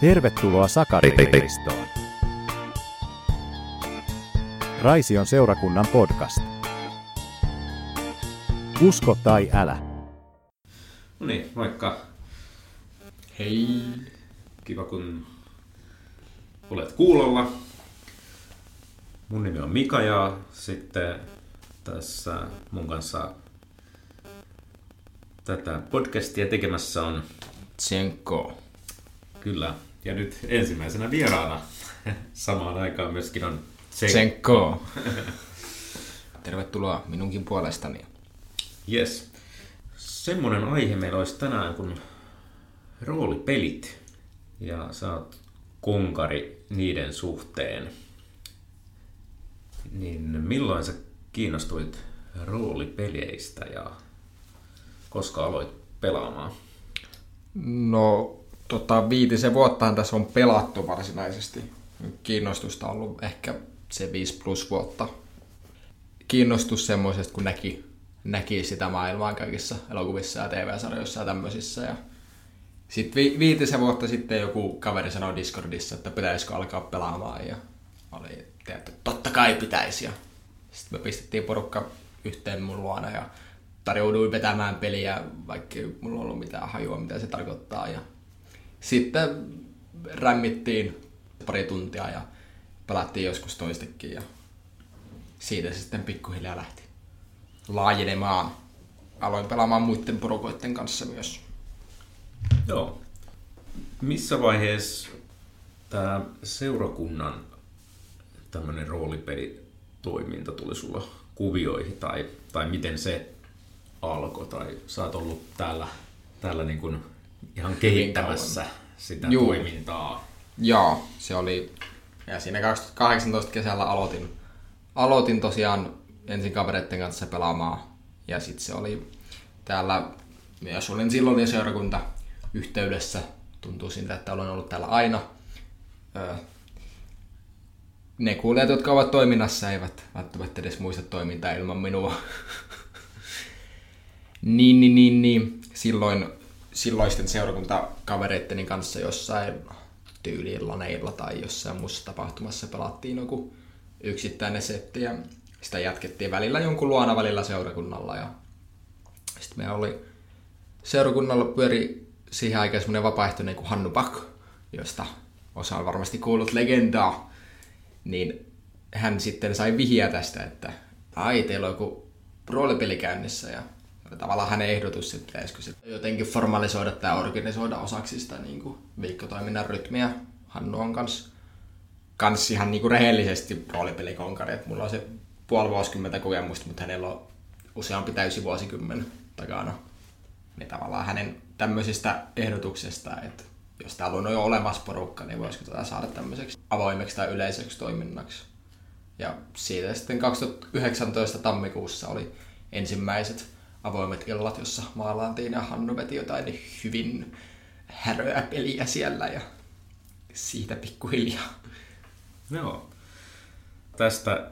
Tervetuloa Sakaristoon. Raision seurakunnan podcast. Usko tai älä. No niin, moikka. Hei. Kiva kun olet kuulolla. Mun nimi on Mika ja sitten tässä mun kanssa tätä podcastia tekemässä on Tsenko. kyllä. Ja nyt ensimmäisenä vieraana samaan aikaan myöskin on Tsenko. Tervetuloa minunkin puolestani. Yes. Semmonen aihe meillä olisi tänään kuin roolipelit. Ja sä oot konkari niiden suhteen. Niin milloin sä kiinnostuit roolipeleistä ja koska aloit pelaamaan? No, tota, viitisen vuottahan tässä on pelattu varsinaisesti. Kiinnostusta on ollut ehkä se 5 plus vuotta. Kiinnostus semmoisesta, kun näki, näki sitä maailmaa kaikissa elokuvissa ja TV-sarjoissa ja tämmöisissä. Ja sitten vi- viitisen vuotta sitten joku kaveri sanoi Discordissa, että pitäisikö alkaa pelaamaan. Ja oli, että totta kai pitäisi. Ja sitten me pistettiin porukka yhteen mun luona ja tarjouduin vetämään peliä, vaikka mulla ollut mitään hajua, mitä se tarkoittaa. Ja sitten rämmittiin pari tuntia ja pelattiin joskus toistekin ja siitä sitten pikkuhiljaa lähti laajenemaan. Aloin pelaamaan muiden porukoiden kanssa myös. Joo. Missä vaiheessa tämä seurakunnan tämmöinen roolipelitoiminta tuli sulla kuvioihin tai, tai miten se alkoi tai sä oot ollut täällä, täällä niin kuin ihan kehittämässä sitä Juu. toimintaa. Joo, se oli, ja siinä 2018 kesällä aloitin, aloitin tosiaan ensin kavereiden kanssa pelaamaan, ja sitten se oli täällä, myös olin silloin jo seurakunta yhteydessä, tuntuu siltä, että olen ollut täällä aina. Ne kuulijat, jotka ovat toiminnassa, eivät välttämättä edes muista toimintaa ilman minua. niin, niin, niin, niin. Silloin, silloisten seurakuntakavereitteni kanssa jossain tyyliin laneilla tai jossain muussa tapahtumassa pelattiin joku yksittäinen setti ja sitä jatkettiin välillä jonkun luona välillä seurakunnalla ja sitten meillä oli seurakunnalla pyöri siihen aikaan semmoinen vapaaehtoinen kuin Hannu Pak, josta osa on varmasti kuullut legendaa, niin hän sitten sai vihjeä tästä, että ai, teillä on joku roolipeli käynnissä ja tavallaan hänen ehdotus, että pitäisikö se jotenkin formalisoida tai organisoida osaksi sitä niin kuin viikkotoiminnan rytmiä. Hannu on kans, kans ihan niin kuin rehellisesti roolipelikonkari, että mulla on se puoli vuosikymmentä kokemusta, mutta hänellä on useampi täysi vuosikymmen takana. Niin tavallaan hänen tämmöisestä ehdotuksesta, että jos täällä on jo olemassa porukka, niin voisiko tätä saada tämmöiseksi avoimeksi tai yleiseksi toiminnaksi. Ja siitä sitten 2019 tammikuussa oli ensimmäiset avoimet illat, jossa maalaantiin ja Hannu veti jotain hyvin häröä peliä siellä ja siitä pikkuhiljaa. Joo. Tästä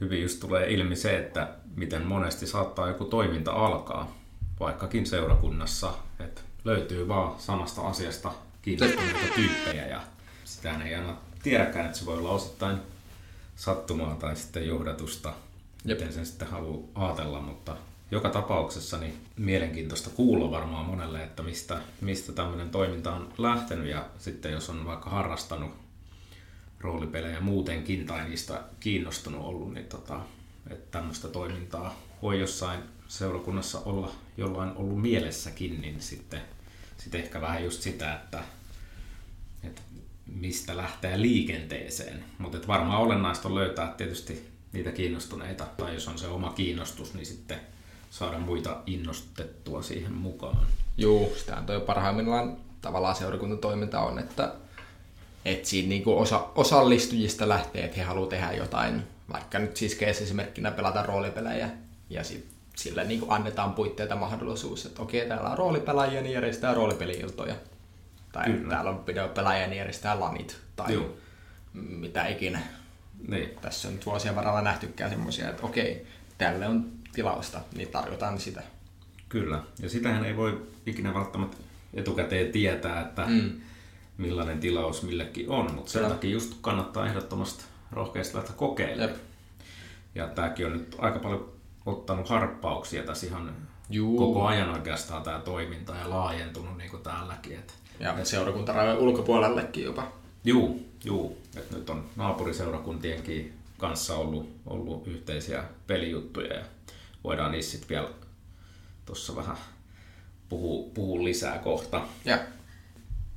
hyvin just tulee ilmi se, että miten monesti saattaa joku toiminta alkaa, vaikkakin seurakunnassa, että löytyy vaan samasta asiasta kiinnostuneita tyyppejä ja sitä ei aina tiedäkään, että se voi olla osittain sattumaa tai sitten johdatusta, Jep. miten sen sitten haluaa ajatella, mutta joka tapauksessa niin mielenkiintoista kuulla varmaan monelle, että mistä, mistä tämmöinen toiminta on lähtenyt ja sitten jos on vaikka harrastanut roolipelejä muutenkin tai niistä kiinnostunut ollut, niin tota, että tämmöistä toimintaa voi jossain seurakunnassa olla jollain ollut mielessäkin, niin sitten, sitten ehkä vähän just sitä, että, että mistä lähtee liikenteeseen. Mutta varmaan olennaista on löytää tietysti niitä kiinnostuneita, tai jos on se oma kiinnostus, niin sitten saada muita innostettua siihen mukaan. Juu, sitähän toi parhaimmillaan tavallaan seurakuntatoiminta on, että, että siinä niinku osa, osallistujista lähtee, että he haluaa tehdä jotain, vaikka nyt siis esimerkkinä pelata roolipelejä, ja sit sille niinku annetaan puitteita mahdollisuus, että okei, täällä on roolipelaajia, niin järjestää roolipeli-iltoja. Tai Kyllä. Täällä on videopelaajia, niin järjestää lanit, tai Juu. mitä ikinä. Niin, Tässä on nyt vuosien varrella nähtykään semmoisia, että okei, tälle on tilausta, niin tarjotaan sitä. kyllä. Ja sitähän ei voi ikinä välttämättä etukäteen tietää, että mm. millainen tilaus millekin on, mutta sen takia just kannattaa ehdottomasti rohkeasti lähteä kokeilemaan. Jep. Ja tämäkin on nyt aika paljon ottanut harppauksia tässä ihan Juu. koko ajan oikeastaan tämä toiminta ja laajentunut niin kuin täälläkin. Et, Ja seurakuntarajojen ulkopuolellekin jopa. juu, juu. Et nyt on naapuriseurakuntienkin kanssa ollut, ollut yhteisiä pelijuttuja ja voidaan niissä sitten vielä tuossa vähän puhua, puhua lisää kohta. Ja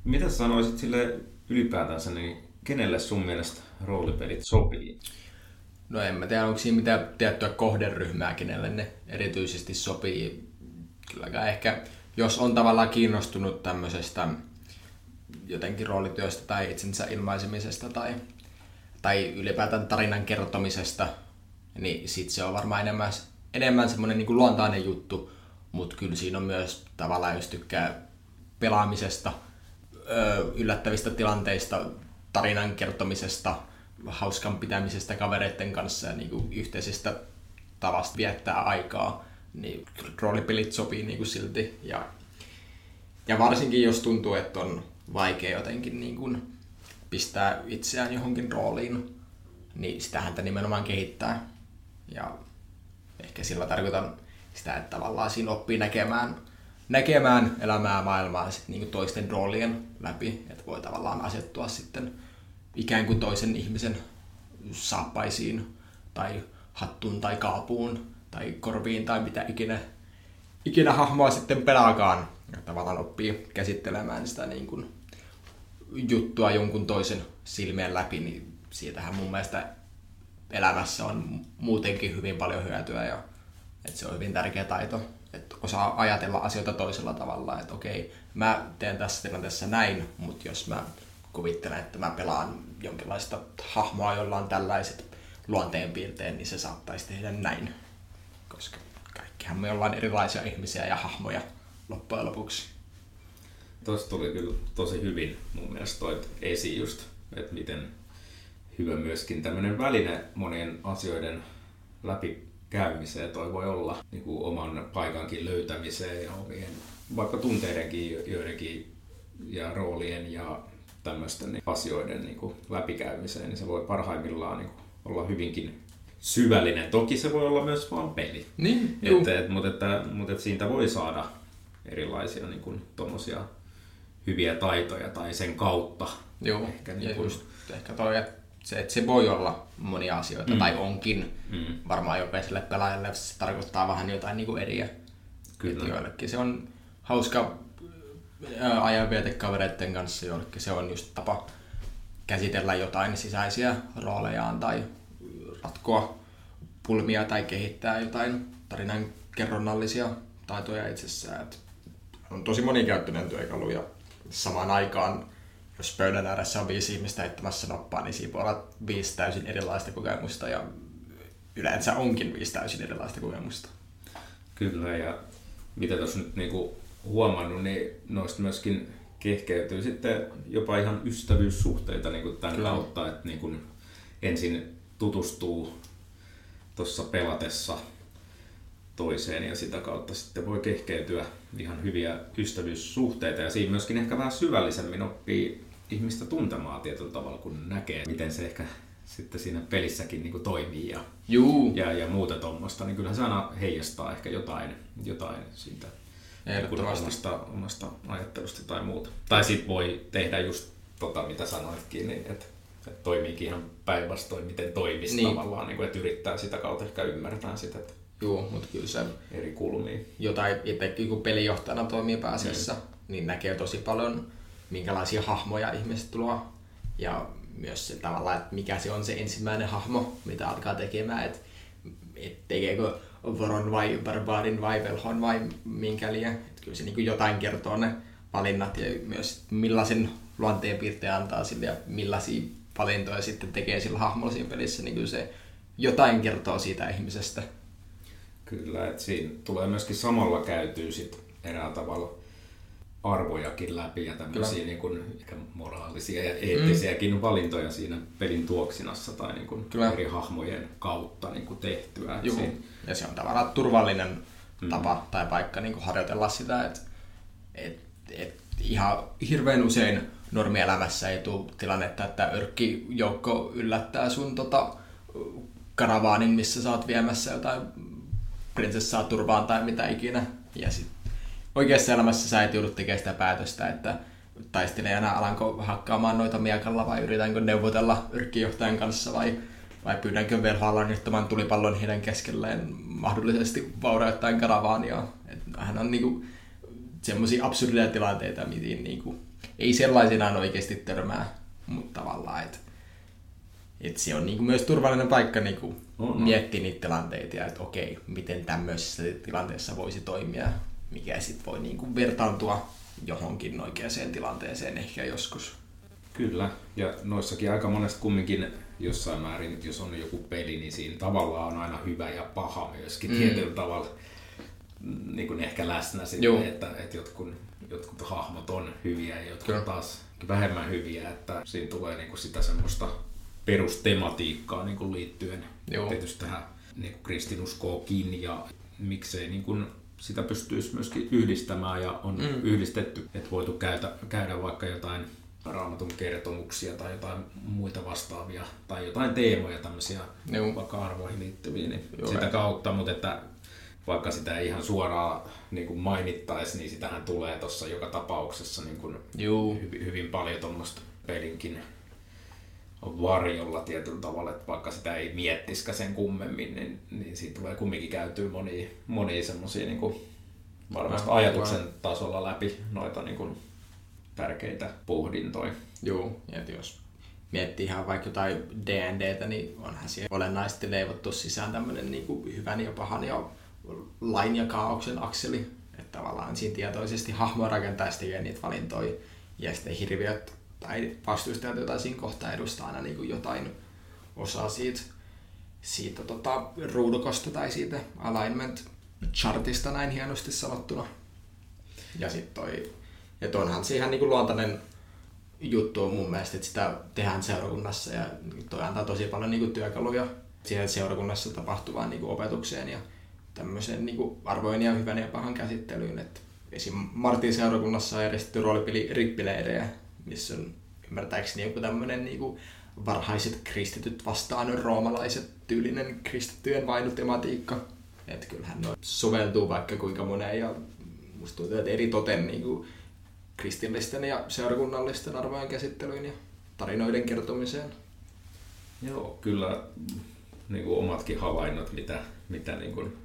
Mitä sanoisit sille ylipäätänsä, niin kenelle sun mielestä roolipelit sopii? No en mä tiedä, onko siinä mitään tiettyä kohderyhmää, kenelle ne erityisesti sopii. Kylläkään ehkä, jos on tavallaan kiinnostunut tämmöisestä jotenkin roolityöstä tai itsensä ilmaisemisesta tai, tai ylipäätään tarinan kertomisesta, niin sit se on varmaan enemmän, enemmän semmoinen niin luontainen juttu, mutta kyllä siinä on myös tavallaan, jos tykkää pelaamisesta, yllättävistä tilanteista, tarinan kertomisesta, hauskan pitämisestä kavereiden kanssa ja niin kuin yhteisestä tavasta viettää aikaa, niin roolipelit sopii niin kuin silti. Ja, ja varsinkin jos tuntuu, että on vaikea jotenkin niin kuin pistää itseään johonkin rooliin, niin sitä häntä nimenomaan kehittää. Ja ehkä sillä tarkoitan sitä, että tavallaan siinä oppii näkemään, näkemään elämää maailmaa sit niin toisten roolien läpi, että voi tavallaan asettua sitten ikään kuin toisen ihmisen saappaisiin tai hattuun tai kaapuun tai korviin tai mitä ikinä, ikinä hahmoa sitten pelaakaan. Ja tavallaan oppii käsittelemään sitä niin kuin juttua jonkun toisen silmien läpi, niin siitähän mun mielestä elämässä on muutenkin hyvin paljon hyötyä ja että se on hyvin tärkeä taito, että osaa ajatella asioita toisella tavalla, että okei, mä teen tässä tilanteessa näin, mutta jos mä kuvittelen, että mä pelaan jonkinlaista hahmoa, jolla on tällaiset luonteenpiirteet, niin se saattaisi tehdä näin, koska kaikkihan me ollaan erilaisia ihmisiä ja hahmoja loppujen lopuksi. Tuossa tuli kyllä tosi hyvin mun mielestä toit esiin just, että miten hyvä myöskin tämmöinen väline monien asioiden läpikäymiseen toi voi olla niin kuin oman paikankin löytämiseen ja omien vaikka tunteidenkin joidenkin ja roolien ja tämmöisten niin asioiden niin kuin läpikäymiseen, niin se voi parhaimmillaan niin kuin olla hyvinkin syvällinen. Toki se voi olla myös vaan peli. Niin, juu. Et, et, mutta, että, mutta että siitä voi saada erilaisia niin kuin, tommosia hyviä taitoja tai sen kautta. Joo, Ehkä niin kuin- just ehkä toi, että se, että se voi olla monia asioita, mm. tai onkin. Mm. Varmaan jokaiselle pelaajalle se tarkoittaa vähän jotain niin kuin eriä. Kyllä. Et joillekin se on hauska ää, ajanviete kavereiden kanssa, joillekin se on just tapa käsitellä jotain sisäisiä roolejaan tai ratkoa pulmia tai kehittää jotain tarinan kerronnallisia taitoja itsessään. Et on tosi monikäyttöinen työkalu ja samaan aikaan, jos pöydän ääressä on viisi ihmistä heittämässä noppaa, niin siinä voi olla viisi täysin erilaista kokemusta ja yleensä onkin viisi täysin erilaista kokemusta. Kyllä, ja mitä tuossa nyt niinku huomannut, niin noista myöskin kehkeytyy sitten jopa ihan ystävyyssuhteita niin kuin tämän Kyllä. kautta, että niin kuin ensin tutustuu tuossa pelatessa toiseen ja sitä kautta sitten voi kehkeytyä ihan hyviä ystävyyssuhteita ja siinä myöskin ehkä vähän syvällisemmin oppii ihmistä tuntemaan tietyllä tavalla, kun näkee, miten se ehkä sitten siinä pelissäkin niin toimii ja, Juu, ja, ja muuta tuommoista, niin kyllähän se aina heijastaa ehkä jotain, jotain siitä omasta, omasta ajattelusta tai muuta. Tai sitten voi tehdä just tota, mitä sanoitkin, niin että et toimiikin ihan päinvastoin, miten toimisi Niin. niin. tavallaan, niin kuin, että yrittää sitä kautta ehkä ymmärtää sitä että Juu, mutta kyllä se eri kulmia. jotain itsekin kun pelijohtajana toimii pääasiassa, mm. niin näkee tosi paljon, minkälaisia hahmoja ihmiset tulo ja myös se tavallaan, että mikä se on se ensimmäinen hahmo, mitä alkaa tekemään, että et tekeekö Voron vai Barbaarin vai Velhon vai minkä liian. Että kyllä se niin jotain kertoo ne valinnat ja myös millaisen luonteenpiirteen antaa sille ja millaisia valintoja sitten tekee sillä hahmolla siinä pelissä, niin kyllä se jotain kertoo siitä ihmisestä. Kyllä, että siinä tulee myöskin samalla käytyy sit eräällä tavalla arvojakin läpi ja tämmöisiä niin kuin, ehkä moraalisia ja eettisiäkin mm. valintoja siinä pelin tuoksinassa tai niin kuin Kyllä. eri hahmojen kautta niin kuin tehtyä. Joo. siinä- Ja se on tavallaan turvallinen mm. tapa tai paikka niin harjoitella sitä, että et, et ihan hirveän usein normielämässä ei tule tilannetta, että örkkijoukko yllättää sun tota, karavaanin, missä sä oot viemässä jotain prinsessaa turvaan tai mitä ikinä. Ja sit oikeassa elämässä sä et joudu tekemään sitä päätöstä, että taistelijana alanko hakkaamaan noita miekalla vai yritänkö neuvotella yrkkijohtajan kanssa vai, vai pyydänkö velhoalla nyttämään tulipallon heidän keskelleen mahdollisesti vaurioittain karavaania. Et hän on niinku semmoisia absurdeja tilanteita, mihin niinku, ei sellaisenaan oikeasti törmää, mutta tavallaan, että et se on niinku myös turvallinen paikka niinku On, miettiä niitä tilanteita ja että okei, miten tämmöisessä tilanteessa voisi toimia, mikä sitten voi niinku vertaantua johonkin oikeaan tilanteeseen ehkä joskus. Kyllä, ja noissakin aika monesti kumminkin jossain määrin, jos on joku peli, niin siinä tavallaan on aina hyvä ja paha myöskin mm. tietyllä tavalla niin kuin ehkä läsnä sitten, että, että jotkut, jotkut hahmot on hyviä ja jotkut Kyllä. taas vähemmän hyviä, että siinä tulee niin kuin sitä semmoista perustematiikkaa niin kuin liittyen Joo. tietysti tähän niin kuin kristinuskoakin ja miksei niin kuin sitä pystyisi myöskin yhdistämään ja on mm. yhdistetty, että voitu käydä, käydä vaikka jotain raamatun kertomuksia tai jotain muita vastaavia tai jotain teemoja tämmöisiä Joo. vaikka arvoihin liittyviä, niin Joo, sitä kautta, mutta että vaikka sitä ei ihan suoraan niin kuin mainittaisi, niin sitähän tulee tuossa joka tapauksessa niin kuin Juu. hyvin, hyvin paljon tuommoista pelinkin varjolla tietyllä tavalla, että vaikka sitä ei miettisikään sen kummemmin, niin, niin siitä tulee kumminkin käytyä monia, monia semmoisia niin varmasti Aivan. ajatuksen tasolla läpi noita niin kuin tärkeitä pohdintoja. Joo, ja jos miettii ihan vaikka jotain D&Dtä, niin onhan siihen olennaisesti leivottu sisään tämmöinen niin hyvän ja pahan ja lain ja kaauksen akseli. Että tavallaan siinä tietoisesti hahmo rakentaa sitten niitä valintoja ja sitten hirviöt tai vastustajat, joita siinä kohtaa edustaa aina niin kuin jotain osaa siitä, siitä tota, ruudukosta tai siitä alignment chartista näin hienosti sanottuna. Ja sitten toi, että onhan se ihan niinku luontainen juttu on mun mielestä, että sitä tehdään seurakunnassa ja toi antaa tosi paljon niinku työkaluja siihen seurakunnassa tapahtuvaan niinku opetukseen ja tämmöiseen niinku arvojen ja hyvän ja pahan käsittelyyn. Et esim. Martin seurakunnassa on järjestetty roolipeli rippileirejä, missä on ymmärtääkseni joku tämmöinen niinku varhaiset kristityt vastaan roomalaiset tyylinen kristittyjen vainutematiikka. Että kyllähän ne soveltuu vaikka kuinka moneen ja musta tuntuu, että eri toten niin kuin kristillisten ja seurakunnallisten arvojen käsittelyyn ja tarinoiden kertomiseen. Joo, kyllä niin kuin omatkin havainnot, mitä, mitä niin kuin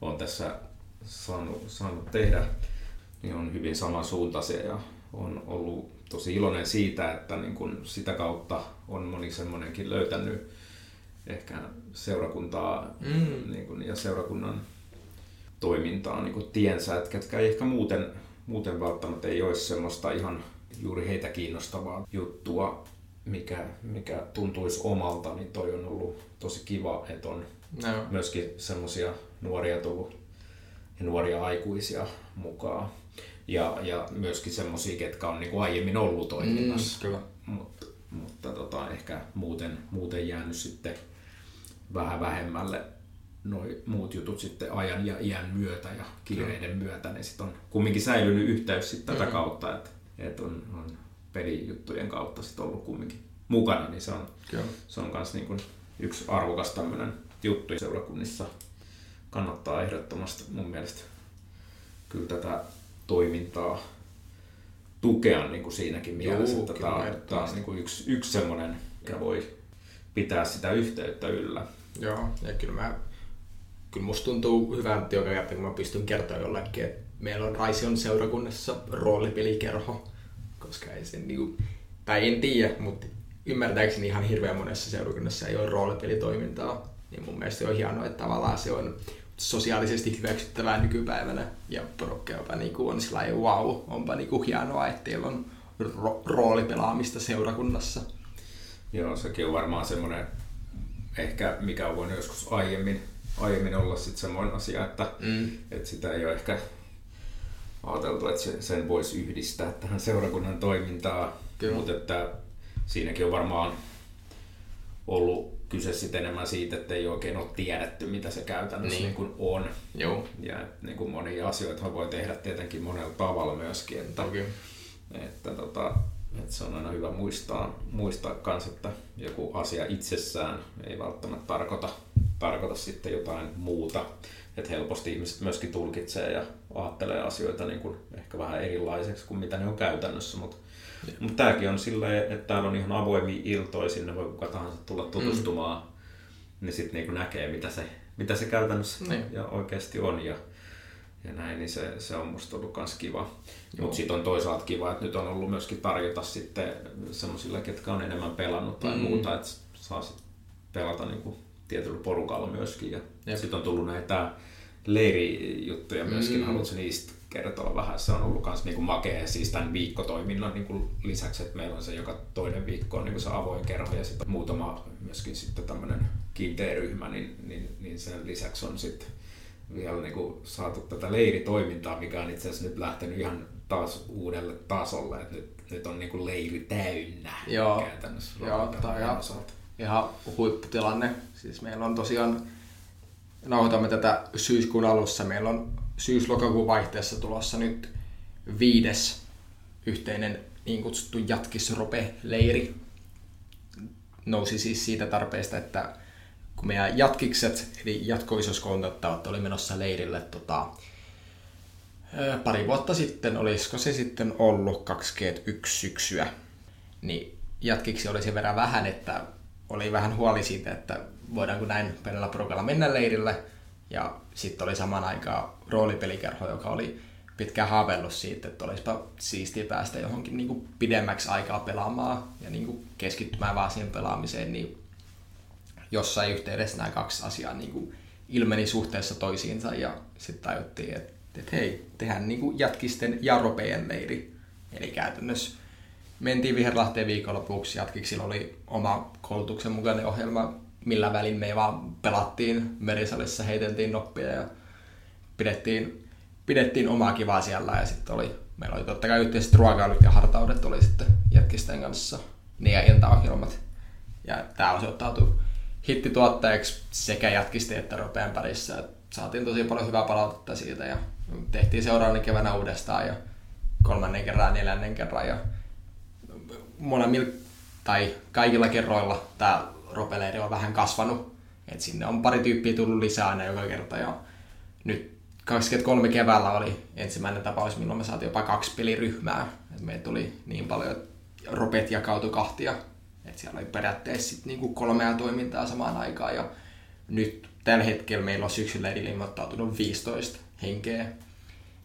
olen tässä saanut, saanut tehdä, niin on hyvin samansuuntaisia ja on ollut tosi iloinen siitä, että niin kuin sitä kautta on moni semmoinenkin löytänyt ehkä seurakuntaa Mm. niin kuin, ja seurakunnan toimintaa niin kuin tiensä, että ketkä ei ehkä muuten, muuten välttämättä ei olisi semmoista ihan juuri heitä kiinnostavaa juttua, mikä, mikä tuntuisi omalta, niin toi on ollut tosi kiva, että on No. myöskin semmoisia nuoria tullut ja nuoria aikuisia mukaan. Ja, ja myöskin semmoisia, ketkä on niinku aiemmin ollut toiminnassa. Mm, kyllä. Mutta, mutta tota, ehkä muuten, muuten jäänyt sitten vähän vähemmälle noi muut jutut sitten ajan ja iän myötä ja kiireiden myötä, niin sitten on kumminkin säilynyt yhteys sitten tätä Mhm. kautta, että, että on, on pelijuttujen kautta sitten ollut kumminkin mukana, niin se on, Kyllä. se on myös niin kuin yksi arvokas tämmöinen juttu seurakunnissa. Kannattaa ehdottomasti mun mielestä kyllä tätä toimintaa tukea niin kuin siinäkin mielessä, että kyllä, tämä, on- ehdottomasti. tämä on niin kuin yksi, yksi semmoinen, mikä voi pitää sitä yhteyttä yllä. Joo, ja kyllä, mä, kyllä musta tuntuu hyvältä joka kerta, kun mä pystyn kertoa jollekin, että meillä on Raision seurakunnassa roolipelikerho, koska ei sen niinku, tai en tiedä, mutta ymmärtääkseni ihan hirveän monessa seurakunnassa ei ole roolipelitoimintaa, niin mun mielestä on hienoa, että tavallaan se on sosiaalisesti hyväksyttävää nykypäivänä ja porukka niinku on sillä lailla, wow, onpa niinku hienoa, että teillä on ro- roolipelaamista seurakunnassa. Joo, sekin on varmaan semmoinen, ehkä mikä on voinut joskus aiemmin, aiemmin olla sitten semmoinen asia, että, Mm. että sitä ei ole ehkä ajateltu, että se- sen voisi yhdistää tähän seurakunnan toimintaan, mutta että siinäkin on varmaan ollut kyse sitten enemmän siitä, että ei oikein ole tiedetty, mitä se käytännössä Niin. niin. kuin on. Joo, Ja että niin kuin monia asioita voi tehdä tietenkin monella tavalla myöskin, että, toki. että tota, Et se on aina hyvä muistaa, muistaa kans, että joku asia itsessään ei välttämättä tarkoita, tarkoita sitten jotain muuta. Että helposti ihmiset myöskin tulkitsee ja ajattelee asioita niin kuin ehkä vähän erilaiseksi kuin mitä ne on käytännössä. Mutta mut tämäkin on silleen, että täällä on ihan avoimia iltoja, sinne voi kuka tahansa tulla tutustumaan. Mm. Niin sitten niin näkee, mitä se, mitä se käytännössä Niin. ja oikeasti on. Ja, ja näin, niin se, se on musta ollut kans kiva. Mutta sitten on toisaalta kiva, että nyt on ollut myöskin tarjota sitten semmoisille, ketkä on enemmän pelannut tai Mm. mm. muuta, että saa sit pelata niinku tietyllä porukalla myöskin. Ja sitten on tullut näitä leirijuttuja myöskin, Mm. mm. haluatko niistä kertoa vähän? Se on ollut myös niinku makea siis tämän viikkotoiminnan niinku lisäksi, että meillä on se joka toinen viikko on niinku se avoin kerho ja sitten muutama myöskin sitten tämmöinen kiinteä ryhmä, niin, niin, niin sen lisäksi on sitten vielä niinku saatu tätä leiritoimintaa, mikä on itse asiassa nyt lähtenyt ihan taas uudelle tasolle, että nyt, nyt on niinku leiri täynnä Joo. käytännössä. Joo, tää on ihan huipputilanne. Siis meillä on tosiaan, nauhoitamme tätä syyskuun alussa, meillä on syys-lokakuun vaihteessa tulossa nyt viides yhteinen niin kutsuttu jatkisrope-leiri. Nousi siis siitä tarpeesta, että kun meidän jatkikset, eli jatkoisoskoulutettavat, oli menossa leirille tota, pari vuotta sitten, olisiko se sitten ollut 21 syksyä, niin jatkiksi oli sen verran vähän, että oli vähän huoli siitä, että voidaanko näin pienellä porukalla mennä leirille. Ja sitten oli saman aikaan roolipelikerho, joka oli pitkään haaveillut siitä, että olisipa siistiä päästä johonkin niin kuin pidemmäksi aikaa pelaamaan ja niin kuin keskittymään vaan siihen pelaamiseen, niin jossain yhteydessä nämä kaksi asiaa niin kuin ilmeni suhteessa toisiinsa ja sitten tajuttiin, että, että hei, tehdään niin kuin jatkisten ja leiri. Eli käytännössä mentiin Viherlahteen viikonlopuksi, jatkiksilla oli oma koulutuksen mukainen ohjelma, millä välin me vaan pelattiin merisalissa, heiteltiin noppia ja pidettiin, pidettiin omaa kivaa siellä ja sitten oli, meillä oli totta kai yhteiset ruokailut ja hartaudet oli sitten jätkisten kanssa, ne ja iltaohjelmat. Ja tämä osoittautui hittituotteeksi sekä jätkisten että ropean parissa. Et saatiin tosi paljon hyvää palautetta siitä ja tehtiin seuraavana keväänä uudestaan ja kolmannen kerran neljännen kerran. Ja molemmilla tai kaikilla kerroilla tämä ropeleiri on vähän kasvanut. Et sinne on pari tyyppiä tullut lisää aina joka kerta. Ja nyt 23 keväällä oli ensimmäinen tapaus, milloin me saatiin jopa kaksi peliryhmää. Et meitä tuli niin paljon, että ropet jakautui kahtia. Et siellä oli periaatteessa sit niinku kolmea toimintaa samaan aikaan. Ja nyt tällä hetkellä meillä on syksyllä ilmoittautunut 15 henkeä,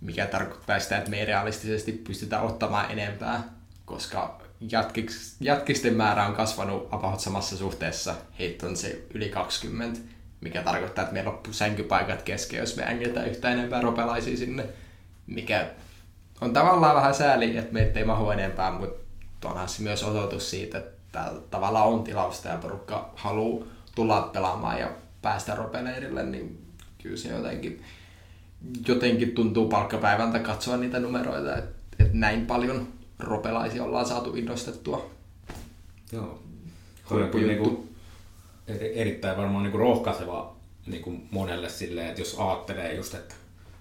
mikä tarkoittaa sitä, että me ei realistisesti pystytä ottamaan enempää, koska jatkiks, jatkisten määrä on kasvanut about samassa suhteessa. Heitä on se yli 20, mikä tarkoittaa, että meillä loppuu sänkypaikat kesken, jos me ängetään yhtä enempää ropelaisia sinne, mikä on tavallaan vähän sääli, että meitä ei mahu enempää, mutta onhan se myös osoitus siitä, että täällä tavallaan on tilausta ja porukka haluaa tulla pelaamaan ja päästä ropeleirille, niin kyllä se jotenkin, jotenkin tuntuu palkkapäivältä katsoa niitä numeroita, että, että näin paljon ropelaisia ollaan saatu innostettua. Joo. Toi on kyllä niinku eri- erittäin varmaan niinku rohkaiseva niinku monelle silleen, että jos ajattelee just, että,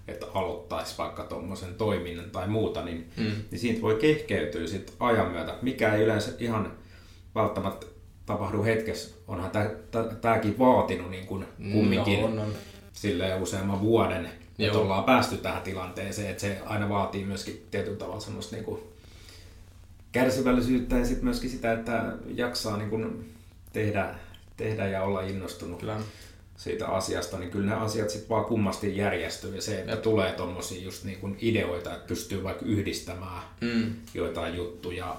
että aloittaisi vaikka tuommoisen toiminnan tai muuta, niin, mm. niin siitä voi kehkeytyä sit ajan myötä, mikä ei yleensä ihan välttämättä tapahdu hetkessä. Onhan tämäkin vaatinut niin kuin kumminkin No, on, on. silleen useamman vuoden, että ollaan päästy tähän tilanteeseen, että se aina vaatii myöskin tietyllä tavalla semmoista niin kuin kärsivällisyyttä ja sitten myöskin sitä, että jaksaa niin kuin tehdä, tehdä ja olla innostunut Kyllä. siitä asiasta, niin kyllä ne asiat sitten vaan kummasti järjestyy ja se, että Jep. tulee tommosia just niin kuin ideoita, että pystyy vaikka yhdistämään Mm. joitain juttuja,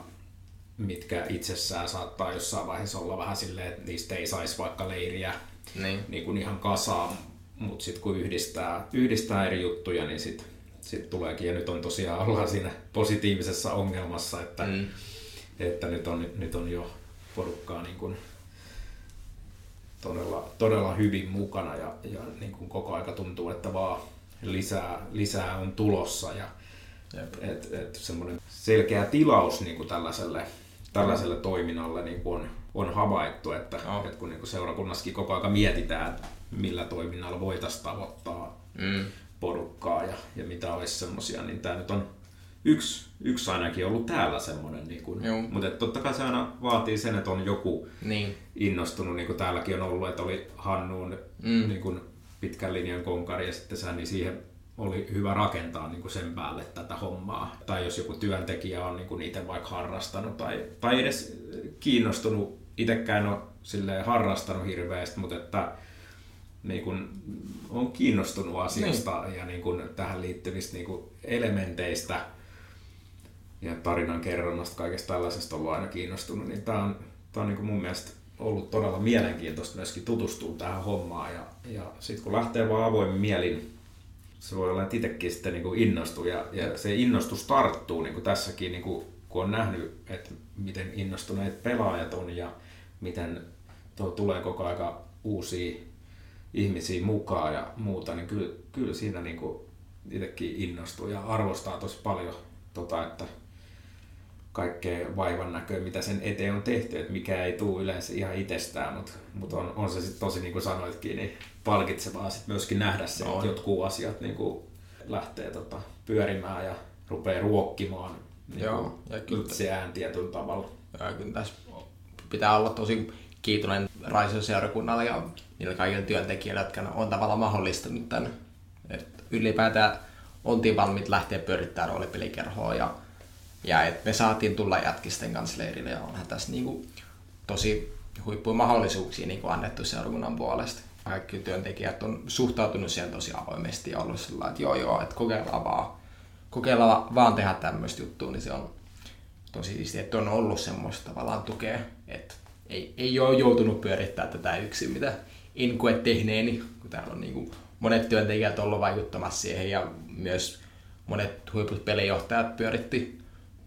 mitkä itsessään saattaa jossain vaiheessa olla vähän silleen, että niistä ei saisi vaikka leiriä Niin. niin kuin ihan kasaan, mutta sitten kun yhdistää, yhdistää eri juttuja, niin sitten sit tuleekin, ja nyt on tosiaan ollaan siinä positiivisessa ongelmassa, että, Mm. mm. että nyt, on, nyt on jo porukkaa niin kuin todella, todella hyvin mukana ja, ja niin kuin koko aika tuntuu, että vaan lisää, lisää on tulossa ja Jep. et, et semmoinen selkeä tilaus niin kuin tällaiselle, tällaiselle toiminnalle niin kuin on, on havaittu, että, Joo. et kun niin kuin seurakunnassakin koko aika mietitään, että millä toiminnalla voitaisiin tavoittaa Mm. Porukkaa ja, ja mitä olisi semmoisia, niin tämä nyt on yksi, yksi ainakin ollut täällä semmoinen. Niin kuin, mutta totta kai se aina vaatii sen, että on joku Niin. innostunut, niin kuin täälläkin on ollut, että oli Hannuun mm. niin kuin pitkän linjan konkari ja sitten sä, niin siihen oli hyvä rakentaa niin kuin sen päälle tätä hommaa. Tai jos joku työntekijä on niin kuin itse vaikka harrastanut tai, tai edes kiinnostunut, itsekään ole silleen harrastanut hirveästi, mutta että niin kuin, on kiinnostunut asiasta niin. ja niin kuin, tähän liittyvistä niin kuin elementeistä ja tarinan kerronnasta, kaikesta tällaisesta ollut aina kiinnostunut, niin tämä on, tämä on niin kuin mun mielestä ollut todella mielenkiintoista myöskin tutustua tähän hommaan ja, ja sitten kun lähtee vaan avoimin mielin, se voi olla, että itsekin sitten niin kuin innostuu ja, ja se innostus tarttuu niin kuin tässäkin, niin kuin, kun on nähnyt, että miten innostuneet pelaajat on ja miten tuo tulee koko aika uusia ihmisiä mukaan ja muuta, niin kyllä, kyllä siinä niin kuin itsekin innostuu ja arvostaa tosi paljon, tota, että kaikkea vaivan näköä, mitä sen eteen on tehty, että mikä ei tule yleensä ihan itsestään, mutta, mutta on, on se sitten tosi, niin kuin sanoitkin, niin palkitsevaa sit myöskin nähdä se, No. että jotkut asiat niin kuin lähtee tota, pyörimään ja rupeaa ruokkimaan niin Joo, ja kyllä- itseään tietyllä tavalla. Ja kyllä tässä pitää olla tosi kiitollinen Raision seurakunnalle ja niille kaikille työntekijöille, jotka on tavallaan mahdollistanut tämän. Et ylipäätään oltiin valmiit lähteä pyörittämään roolipelikerhoa ja, ja et me saatiin tulla jätkisten kanssa leirille ja onhan tässä niinku tosi huippuja mahdollisuuksia niinku annettu seurakunnan puolesta. Kaikki työntekijät on suhtautunut siihen tosi avoimesti ja ollut sillä että joo joo, että kokeillaan vaan, kokeillaan vaan tehdä tämmöistä juttua, niin se on, tosi siistiä, että on ollut semmoista tavallaan tukea, että ei, ei ole joutunut pyörittämään tätä yksin, mitä en koe tehneeni, kun täällä on niin kuin monet työntekijät ollut vaikuttamassa siihen ja myös monet huiput pelijohtajat pyöritti,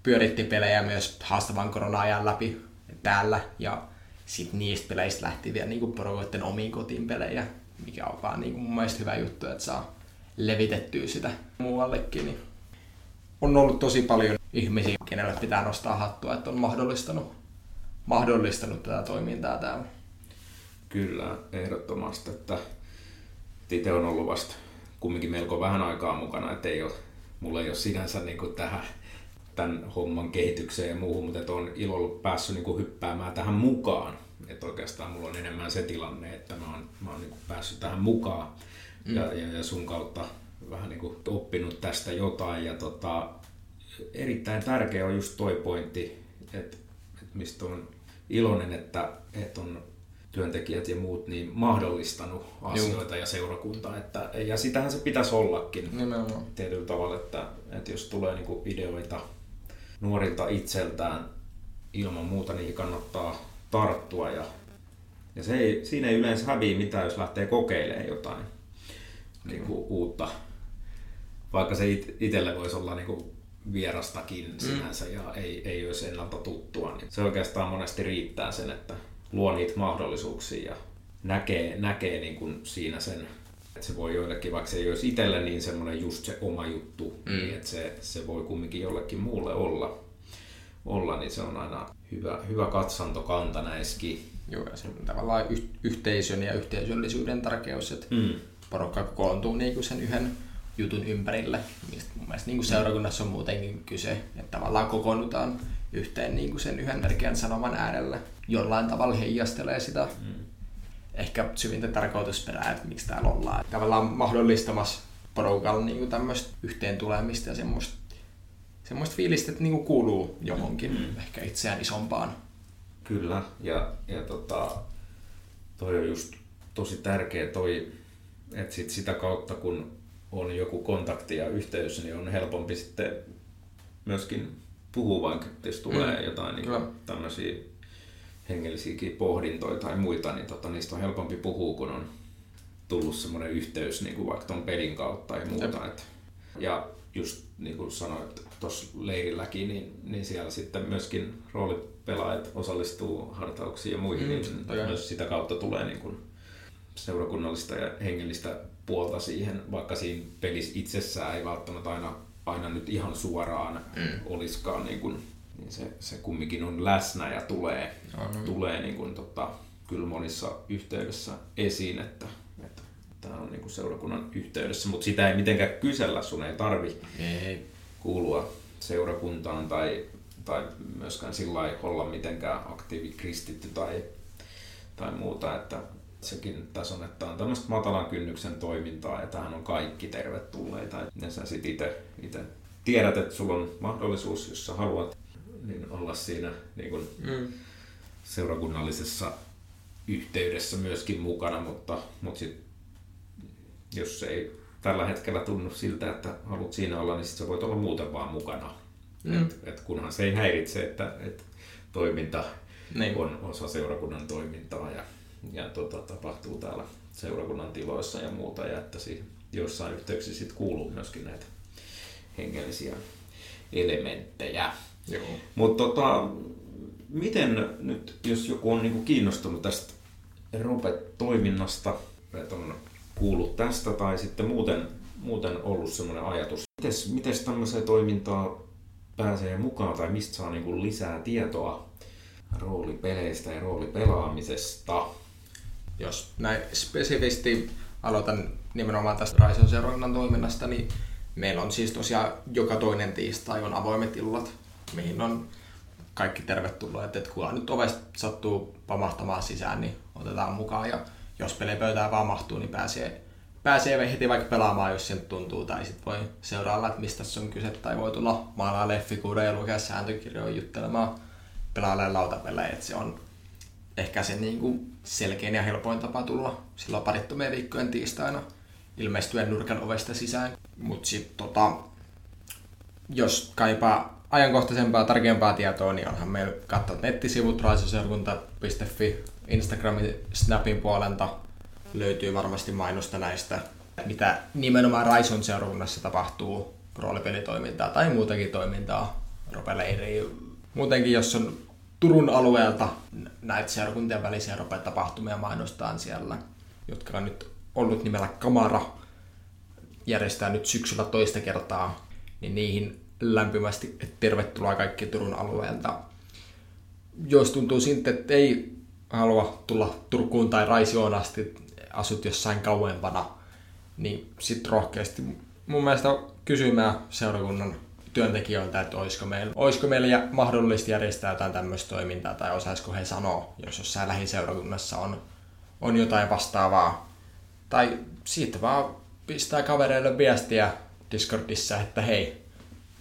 pyöritti pelejä myös haastavan korona-ajan läpi täällä ja sitten niistä peleistä lähti vielä niin porukoiden omiin kotiin pelejä, mikä on vaan niin kuin mun mielestä hyvä juttu, että saa levitettyä sitä muuallekin. Niin on ollut tosi paljon ihmisiä, kenelle pitää nostaa hattua, että on mahdollistanut, mahdollistanut tätä toimintaa täällä. Kyllä, ehdottomasti, että itse on ollut vasta kumminkin melko vähän aikaa mukana, että ei ole, mulla ei ole sinänsä niin kuin tähän tämän homman kehitykseen ja muuhun, mutta on ilolla päässyt niin kuin hyppäämään tähän mukaan. Että oikeastaan mulla on enemmän se tilanne, että mä oon, mä oon niin kuin päässyt tähän mukaan mm. ja, ja, ja sun kautta vähän niin kuin oppinut tästä jotain. Ja tota, erittäin tärkeä on just toi pointti, että, että mistä on iloinen, että, että on työntekijät ja muut niin mahdollistanut asioita ja seurakuntaa. Että, ja sitähän se pitäisi ollakin Nimenomaan. tietyllä tavalla, että, että jos tulee niin ideoita nuorilta itseltään, ilman muuta niihin kannattaa tarttua. Ja, ja se ei, siinä ei yleensä häviä mitään, jos lähtee kokeilemaan jotain niin kuin uutta. Vaikka se it, itselle voisi olla niin kuin vierastakin sinänsä ja ei, ei olisi ennalta tuttua, niin se oikeastaan monesti riittää sen, että luo niitä mahdollisuuksia ja näkee, näkee niin kuin siinä sen, että se voi joillekin, vaikka se ei olisi itselle niin semmoinen just se oma juttu, mm. niin että se, se voi kumminkin jollekin muulle olla, olla, niin se on aina hyvä, hyvä katsantokanta näissäkin. Joo, ja se on tavallaan yh- yhteisön ja yhteisöllisyyden tärkeys, että Mm. porukka kokoontuu niinku sen yhden jutun ympärille, mistä mun mielestä niinku seurakunnassa on muutenkin kyse, että tavallaan kokoonnutaan yhteen niinku sen yhden tärkeän sanoman äärellä. Jollain tavalla heijastelee sitä Mm. ehkä syvintä tarkoitusperää, että miksi täällä ollaan. Tavallaan mahdollistamassa porukalla niinku tämmöistä yhteen tulemista ja semmoista, semmoista fiilistä, että niinku kuuluu johonkin, mm. ehkä itseään isompaan. Kyllä, ja, ja tota, toi on just tosi tärkeä toi, että sit sitä kautta kun on joku kontakti ja yhteys, niin on helpompi sitten myöskin puhua, vaikka jos tulee Mm, jotain niin tämmöisiä hengellisiäkin pohdintoja tai muita, niin tota, niistä on helpompi puhua, kun on tullut semmoinen yhteys niin kuin vaikka ton pelin kautta ja muuta. Et, ja just niin kuin sanoit tuossa leirilläkin, niin, niin siellä sitten myöskin roolipelaajat osallistuu hartauksiin ja muihin, Mm, niin kai. myös sitä kautta tulee niin kuin seurakunnallista ja hengellistä puolta siihen, vaikka siinä pelissä itsessään ei välttämättä aina, aina nyt ihan suoraan mm. olisikaan, niin, kuin, niin se, se kumminkin on läsnä ja tulee, On, on. tulee niin kuin, tota, kyllä monissa yhteydessä esiin, että, että tämä on niin kuin seurakunnan yhteydessä, mutta sitä ei mitenkään kysellä, sun ei tarvi Ei. kuulua seurakuntaan tai, tai myöskään sillä olla mitenkään aktiivikristitty tai, tai muuta, että sekin tässä on, että on tämmöistä matalan kynnyksen toimintaa ja tähän on kaikki tervetulleita. Ja sä sit itse tiedät, että sulla on mahdollisuus, jos sä haluat, niin olla siinä niin kun mm. seurakunnallisessa yhteydessä myöskin mukana, mutta, mutta sit, jos ei tällä hetkellä tunnu siltä, että haluat siinä olla, niin sit sä voit olla muuten vaan mukana. Mm. Et, et kunhan se ei häiritse, että et toiminta niin. on osa seurakunnan toimintaa ja, ja tota, tapahtuu täällä seurakunnan tiloissa ja muuta, ja että siihen jossain yhteyksissä sit kuuluu myöskin näitä hengellisiä elementtejä. Mutta tota, miten nyt, jos joku on niinku kiinnostunut tästä Ropet-toiminnasta, että on kuullut tästä tai sitten muuten, muuten ollut sellainen ajatus, miten tämmöiseen toimintaan pääsee mukaan tai mistä saa niinku lisää tietoa roolipeleistä ja roolipelaamisesta? Jos näin spesifisti aloitan nimenomaan tästä Raison seurakunnan toiminnasta, niin meillä on siis tosiaan joka toinen tiistai on avoimet illat, mihin on kaikki tervetulleet, että kun nyt ovesta sattuu pamahtamaan sisään, niin otetaan mukaan. Ja jos pelipöytään vaan mahtuu, niin pääsee, pääsee heti vaikka pelaamaan, jos sen tuntuu, tai sitten voi seurailla, että mistä se on kyse, tai voi tulla maalaa figureja ja lukea sääntökirjoja juttelemaan pelaajalle lautapelejä, että se on ehkä se niin kuin selkein ja helpoin tapa tulla silloin parittomien viikkojen tiistaina ilmestyä nurkan ovesta sisään. Mutta sitten tota, jos kaipaa ajankohtaisempaa, tarkempaa tietoa, niin onhan meillä katsot nettisivut raisoseurakunta.fi, Instagramin, Snapin puolelta löytyy varmasti mainosta näistä, mitä nimenomaan Raison seurakunnassa tapahtuu, roolipelitoimintaa tai muutakin toimintaa, ropeleiriä. Muutenkin, jos on Turun alueelta näitä seurakuntien välisiä ropetapahtumia mainostaan siellä, jotka on nyt ollut nimellä Kamara, järjestää nyt syksyllä toista kertaa, niin niihin lämpimästi tervetuloa kaikki Turun alueelta. Jos tuntuu siltä, että ei halua tulla Turkuun tai Raisioon asti, asut jossain kauempana, niin sitten rohkeasti mun mielestä kysymään seurakunnan työntekijöiltä, että olisiko meillä, olisiko meillä mahdollista järjestää jotain tämmöistä toimintaa tai osaisiko he sanoa, jos jossain lähiseurakunnassa on, on jotain vastaavaa. Tai siitä vaan pistää kavereille viestiä Discordissa, että hei,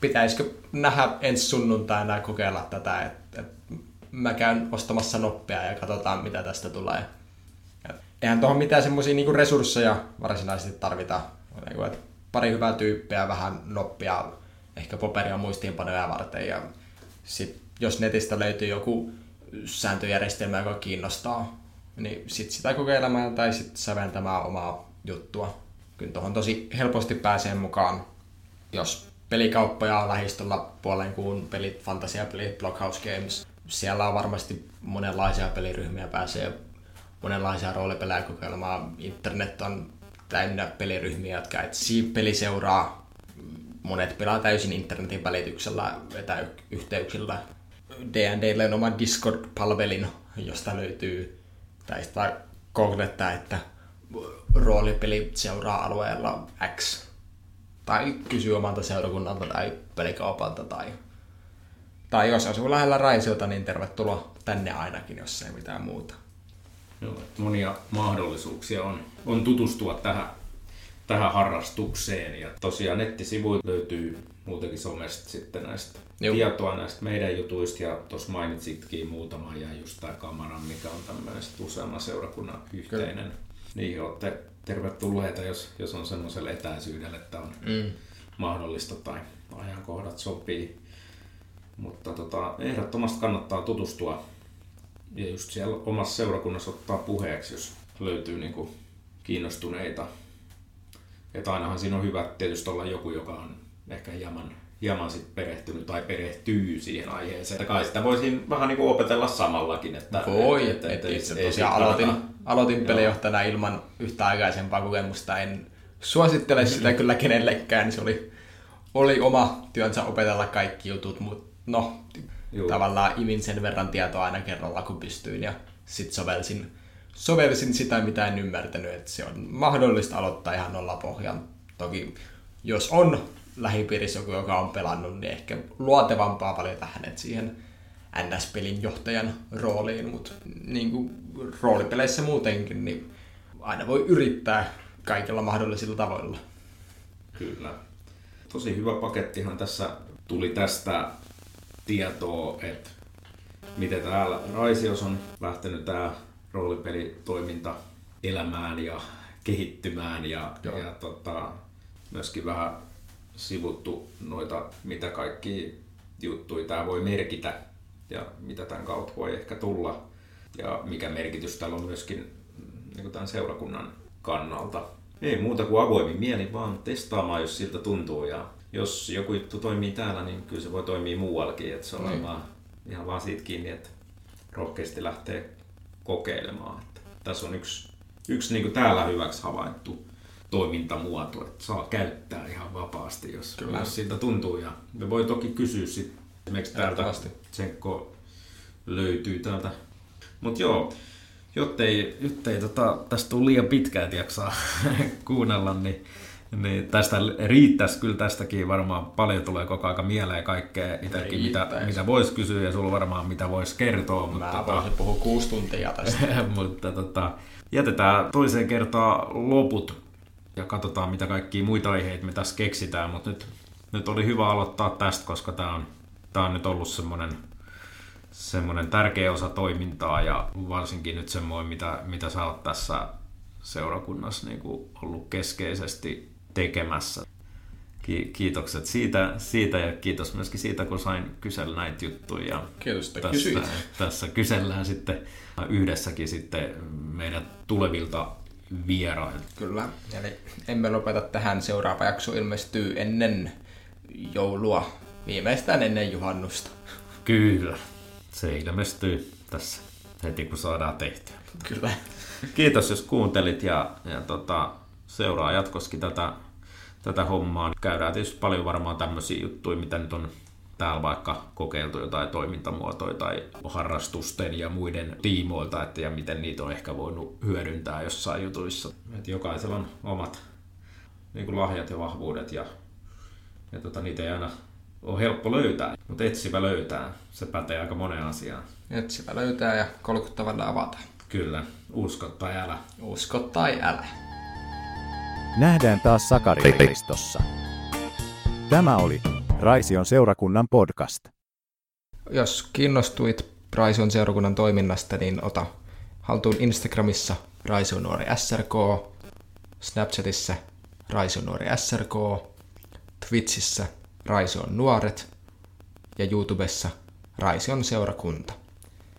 pitäisikö nähdä ensi sunnuntaina kokeilla tätä, että, että mä käyn ostamassa noppia ja katsotaan mitä tästä tulee. Et eihän tuohon mitään semmoisia niinku resursseja varsinaisesti tarvita. Niinku, pari hyvää tyyppiä, vähän noppia, ehkä paperia muistiinpanoja varten ja sit, jos netistä löytyy joku sääntöjärjestelmä, joka kiinnostaa, niin sit sitä kokeilemaan tai sit säventämään omaa juttua. Kyllä tuohon tosi helposti pääsee mukaan, jos pelikauppoja on lähistöllä puolen kuun pelit, fantasiapelit, Blockhouse Games. Siellä on varmasti monenlaisia peliryhmiä, pääsee monenlaisia roolipelejä kokeilemaan. Internet on täynnä peliryhmiä, jotka etsii peliseuraa. Monet pelaa täysin internetin välityksellä, etäyhteyksillä. D&Dlle on oma Discord-palvelin, josta löytyy, tai sitä googlettaa, että roolipeli seuraa alueella X tai kysyy omalta seurakunnalta tai pelikaupalta tai, tai jos asuu lähellä Raisiota, niin tervetuloa tänne ainakin, jos ei mitään muuta. Joo, monia mahdollisuuksia on, on tutustua tähän, tähän harrastukseen ja tosiaan nettisivuilta löytyy muutenkin somesta sitten näistä Joo. tietoa näistä meidän jutuista ja tuossa mainitsitkin muutama ja just tämä Kamaran, mikä on tämmöinen useamman seurakunnan yhteinen. Kyllä. Niihin olette tervetulleita, jos, jos on semmoisella etäisyydellä, että on mm. mahdollista tai ajankohdat sopii. Mutta tota, ehdottomasti kannattaa tutustua ja just siellä omassa seurakunnassa ottaa puheeksi, jos löytyy niin kuin kiinnostuneita. Että ainahan siinä on hyvä tietysti olla joku, joka on ehkä hieman, hieman sit perehtynyt tai perehtyy siihen aiheeseen. Että kai sitä voisi vähän niin kuin opetella samallakin. Että, Voi, että, että, että itse tosiaan aloitin, aloitin pelijohtajana ilman yhtä aikaisempaa kokemusta. En suosittele sitä mm-hmm. kyllä kenellekään. Se oli, oli oma työnsä opetella kaikki jutut, mutta no, Juu. tavallaan imin sen verran tietoa aina kerralla, kun pystyin. Ja sitten sovelsin, sovelsin sitä, mitä en ymmärtänyt, että se on mahdollista aloittaa ihan nolla pohjan. Toki jos on lähipiirissä joku, joka on pelannut, niin ehkä luotevampaa valita hänet siihen NS-pelin johtajan rooliin, mutta niin kuin roolipeleissä muutenkin, niin aina voi yrittää kaikilla mahdollisilla tavoilla. Kyllä. Tosi hyvä pakettihan tässä tuli tästä tietoa, että miten täällä Raisios on lähtenyt tämä roolipelitoiminta elämään ja kehittymään ja, ja tota, myöskin vähän sivuttu noita, mitä kaikki juttuja tämä voi merkitä ja mitä tämän kautta voi ehkä tulla ja mikä merkitys tällä on myöskin niin tämän seurakunnan kannalta. Ei muuta kuin avoimin mieli vaan testaamaan, jos siltä tuntuu ja jos joku juttu toimii täällä, niin kyllä se voi toimia muuallakin, että se on niin. vaan, ihan vaan siitä kiinni, että rohkeasti lähtee kokeilemaan. Että tässä on yksi, yksi niin kuin täällä hyväksi havaittu toimintamuoto, että saa käyttää ihan vapaasti, jos, Kyllä. jos siltä tuntuu. Ja me voi toki kysyä sitten, esimerkiksi täältä Tsenko löytyy täältä. Mutta joo, jottei, jottei tota, tästä tule liian pitkään, että jaksaa kuunnella, niin, niin tästä riittäisi kyllä tästäkin varmaan paljon tulee koko aika mieleen kaikkea itsekin, mitä, mitä voisi kysyä ja sulla varmaan mitä voisi kertoa. Mä mutta, tota- voisin tota, puhua kuusi tuntia tästä. mutta tota, jätetään toiseen kertaan loput ja katsotaan mitä kaikkia muita aiheita me tässä keksitään, mutta nyt, nyt oli hyvä aloittaa tästä, koska tämä on, tää on nyt ollut semmoinen semmoinen tärkeä osa toimintaa ja varsinkin nyt semmoinen, mitä, mitä sä oot tässä seurakunnassa niin kuin ollut keskeisesti tekemässä. Kiitokset siitä, siitä ja kiitos myöskin siitä, kun sain kysellä näitä juttuja. Kiitos, että tässä, tässä kysellään sitten yhdessäkin sitten meidän tulevilta vierailta. Kyllä, eli emme lopeta tähän. Seuraava jakso ilmestyy ennen joulua, viimeistään ennen juhannusta. Kyllä se ilmestyy tässä heti kun saadaan tehtyä. Kyllä. Kiitos jos kuuntelit ja, ja tota, seuraa jatkoskin tätä, tätä hommaa. Käydään tietysti paljon varmaan tämmöisiä juttuja, mitä nyt on täällä vaikka kokeiltu jotain toimintamuotoja tai harrastusten ja muiden tiimoilta, että ja miten niitä on ehkä voinut hyödyntää jossain jutuissa. Et jokaisella on omat niin kuin lahjat ja vahvuudet ja, ja tota, niitä ei aina on helppo löytää, mutta etsivä löytää. Se pätee aika moneen asiaan. Etsivä löytää ja kolkuttavalla avata. Kyllä, usko tai älä. Usko tai älä. Nähdään taas Sakaristossa. Tämä oli Raision seurakunnan podcast. Jos kiinnostuit Raision seurakunnan toiminnasta, niin ota haltuun Instagramissa Raisionuori SRK, Snapchatissa Raisionuori SRK, Twitchissä Raision nuoret ja YouTubessa Raision seurakunta.